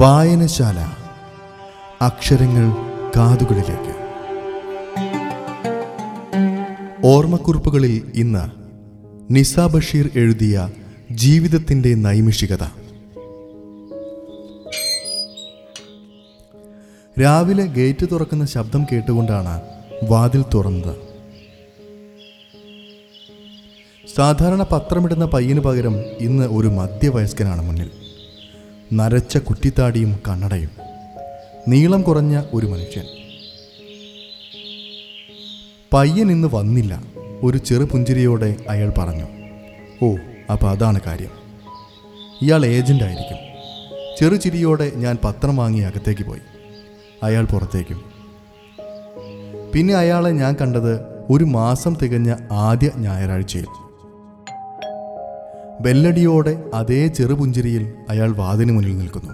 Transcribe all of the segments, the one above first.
വായനശാല. അക്ഷരങ്ങൾ കാതുകളിലേക്ക്. ഓർമ്മക്കുറിപ്പുകളിൽ ഇന്ന് നിസ ബഷീർ എഴുതിയ ജീവിതത്തിന്റെ നൈമിഷികത. രാവിലെ ഗേറ്റ് തുറക്കുന്ന ശബ്ദം കേട്ടുകൊണ്ടാണ് വാതിൽ തുറന്നത്. സാധാരണ പത്രമിടുന്ന പയ്യന് പകരം ഇന്ന് ഒരു മധ്യവയസ്കനാണ് മുന്നിൽ. നരച്ച കുറ്റിത്താടിയും കണ്ണടയും. നീളം കുറഞ്ഞ ഒരു മനുഷ്യൻ. പയ്യൻ ഇന്ന് വന്നില്ല ഒരു ചെറുപുഞ്ചിരിയോടെ അയാൾ പറഞ്ഞു. ഓ അപ്പോൾ അതാണ് കാര്യം. ഇയാൾ ഏജന്റ് ആയിരിക്കും. ചെറുചിരിയോടെ ഞാൻ പത്രം വാങ്ങി അകത്തേക്ക് പോയി. അയാൾ പുറത്തേക്കും. പിന്നെ അയാളെ ഞാൻ കണ്ടത് ഒരു മാസം തികഞ്ഞ ആദ്യ ഞായറാഴ്ചയിൽ. ബെല്ലടിയോടെ അതേ ചെറുപുഞ്ചിരിയിൽ അയാൾ വാതിന് മുന്നിൽ നിൽക്കുന്നു.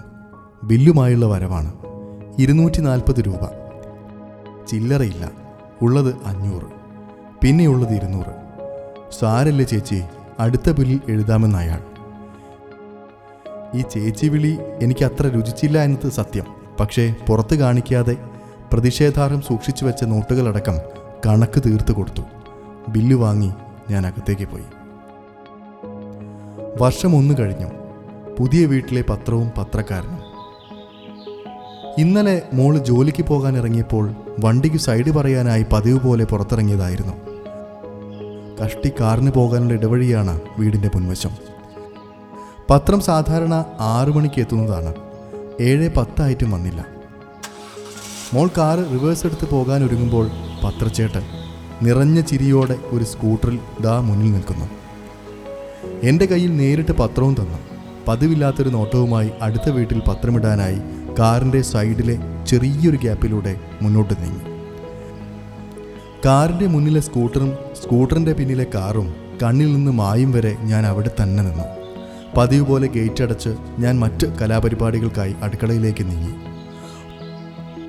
ബില്ലുമായുള്ള വരവാണ്. ഇരുന്നൂറ്റി നാൽപ്പത് രൂപ. ചില്ലറയില്ല. ഉള്ളത് അഞ്ഞൂറ്. പിന്നെയുള്ളത് ഇരുന്നൂറ്. സാരല്ലേ ചേച്ചി അടുത്ത ബില്ലിൽ എഴുതാമെന്ന് അയാൾ ഈ ചേച്ചി വിളി എനിക്ക് അത്ര രുചിച്ചില്ല എന്നത് സത്യം. പക്ഷേ പുറത്ത് കാണിക്കാതെ പ്രതിഷേധാർഹം സൂക്ഷിച്ചു വെച്ച നോട്ടുകളടക്കം കണക്ക് തീർത്തു കൊടുത്തു. ബില്ല് വാങ്ങി ഞാൻ അകത്തേക്ക് പോയി. വർഷം ഒന്ന് കഴിഞ്ഞു. പുതിയ വീട്ടിലെ പത്രവും പത്രക്കാരനും. ഇന്നലെ മോൾ ജോലിക്ക് പോകാൻ ഇറങ്ങിയപ്പോൾ വണ്ടിക്ക് സൈഡ് പറയാനായി പതിവ് പോലെ പുറത്തിറങ്ങിയതായിരുന്നു. കഷ്ടി കാറിന് പോകാനുള്ള ഇടവഴിയാണ് വീടിന്റെ മുൻവശം. പത്രം സാധാരണ ആറു മണിക്ക് എത്തുന്നതാണ്. ഏഴ് പത്തായിട്ടും വന്നില്ല. മോൾ കാറ് റിവേഴ്സ് എടുത്ത് പോകാൻ ഒരുങ്ങുമ്പോൾ പത്രച്ചേട്ടൻ നിറഞ്ഞ ചിരിയോടെ ഒരു സ്കൂട്ടറിൽ ദാ മുന്നിൽ നിൽക്കുന്നു. എന്റെ കയ്യിൽ നേരിട്ട് പത്രവും തന്നു. പതിവില്ലാത്തൊരു നോട്ടവുമായി അടുത്ത വീട്ടിൽ പത്രമിടാനായി കാറിന്റെ സൈഡിലെ ചെറിയൊരു ഗ്യാപ്പിലൂടെ മുന്നോട്ട് നീങ്ങി. കാറിന്റെ മുന്നിലെ സ്കൂട്ടറും സ്കൂട്ടറിന്റെ പിന്നിലെ കാറും കണ്ണിൽ നിന്ന് മായും വരെ ഞാൻ അവിടെ തന്നെ നിന്നു. പതിവ് പോലെ ഗേറ്റ് അടച്ച് ഞാൻ മറ്റ് കലാപരിപാടികൾക്കായി അടുക്കളയിലേക്ക് നീങ്ങി.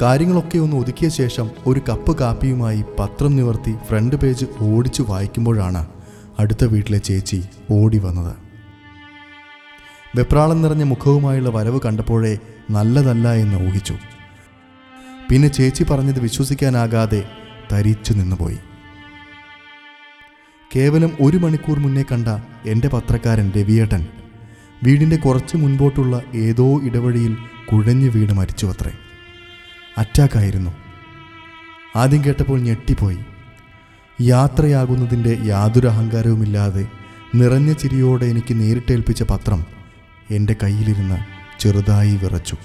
കാര്യങ്ങളൊക്കെ ഒന്ന് ഒതുക്കിയ ശേഷം ഒരു കപ്പ് കാപ്പിയുമായി പത്രം നിവർത്തി ഫ്രണ്ട് പേജ് ഓടിച്ചു വായിക്കുമ്പോഴാണ് അടുത്ത വീട്ടിലെ ചേച്ചി ഓടി വന്നത്. വെപ്രാളം നിറഞ്ഞ മുഖവുമായുള്ള വരവ് കണ്ടപ്പോഴേ നല്ലതല്ല എന്ന് ഊഹിച്ചു. പിന്നെ ചേച്ചി പറഞ്ഞത് വിശ്വസിക്കാനാകാതെ തരിച്ചു നിന്നുപോയി. കേവലം ഒരു മണിക്കൂർ മുന്നേ കണ്ട എന്റെ പത്രക്കാരൻ രവിയേട്ടൻ വീടിന്റെ കുറച്ച് മുൻപോട്ടുള്ള ഏതോ ഇടവഴിയിൽ കുഴഞ്ഞു വീണ് മരിച്ചു അത്രേ അറ്റാക്കായിരുന്നു. ആദ്യം കേട്ടപ്പോൾ ഞെട്ടിപ്പോയി. യാത്രയാകുന്നതിന്റെ യാതൊരു അഹങ്കാരവുമില്ലാതെ നിറഞ്ഞ ചിരിയോടെ എനിക്ക് നേരിട്ടേൽപ്പിച്ച പത്രം എന്റെ കയ്യിലിരുന്ന് ചെറുതായി വിറച്ചു.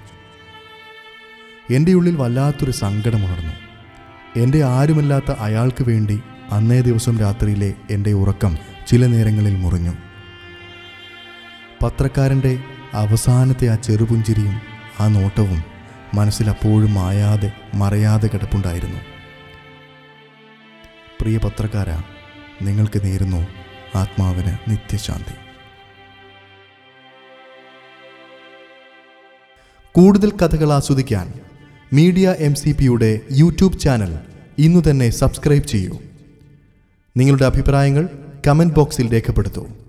എന്റെ ഉള്ളിൽ വല്ലാത്തൊരു സങ്കടമുണർന്നു എന്റെ ആരുമല്ലാത്ത അയാൾക്ക് വേണ്ടി അന്നേ ദിവസം രാത്രിയിലെ എന്റെ ഉറക്കം ചില നേരങ്ങളിൽ മുറിഞ്ഞു. പത്രക്കാരന്റെ അവസാനത്തെ ആ ചെറുപുഞ്ചിരിയും ആ നോട്ടവും മനസ്സിലപ്പോഴും മായാതെ മറയാതെ കിടപ്പുണ്ടായിരുന്നു. പ്രിയ പത്രക്കാര നിങ്ങൾക്ക് നേരുന്നു ആത്മാവിന് നിത്യശാന്തി. കൂടുതൽ കഥകൾ ആസ്വദിക്കാൻ മീഡിയ എം സി പിയുടെ യൂട്യൂബ് ചാനൽ ഇന്നു തന്നെ സബ്സ്ക്രൈബ് ചെയ്യൂ. നിങ്ങളുടെ അഭിപ്രായങ്ങൾ കമന്റ് ബോക്സിൽ രേഖപ്പെടുത്തൂ.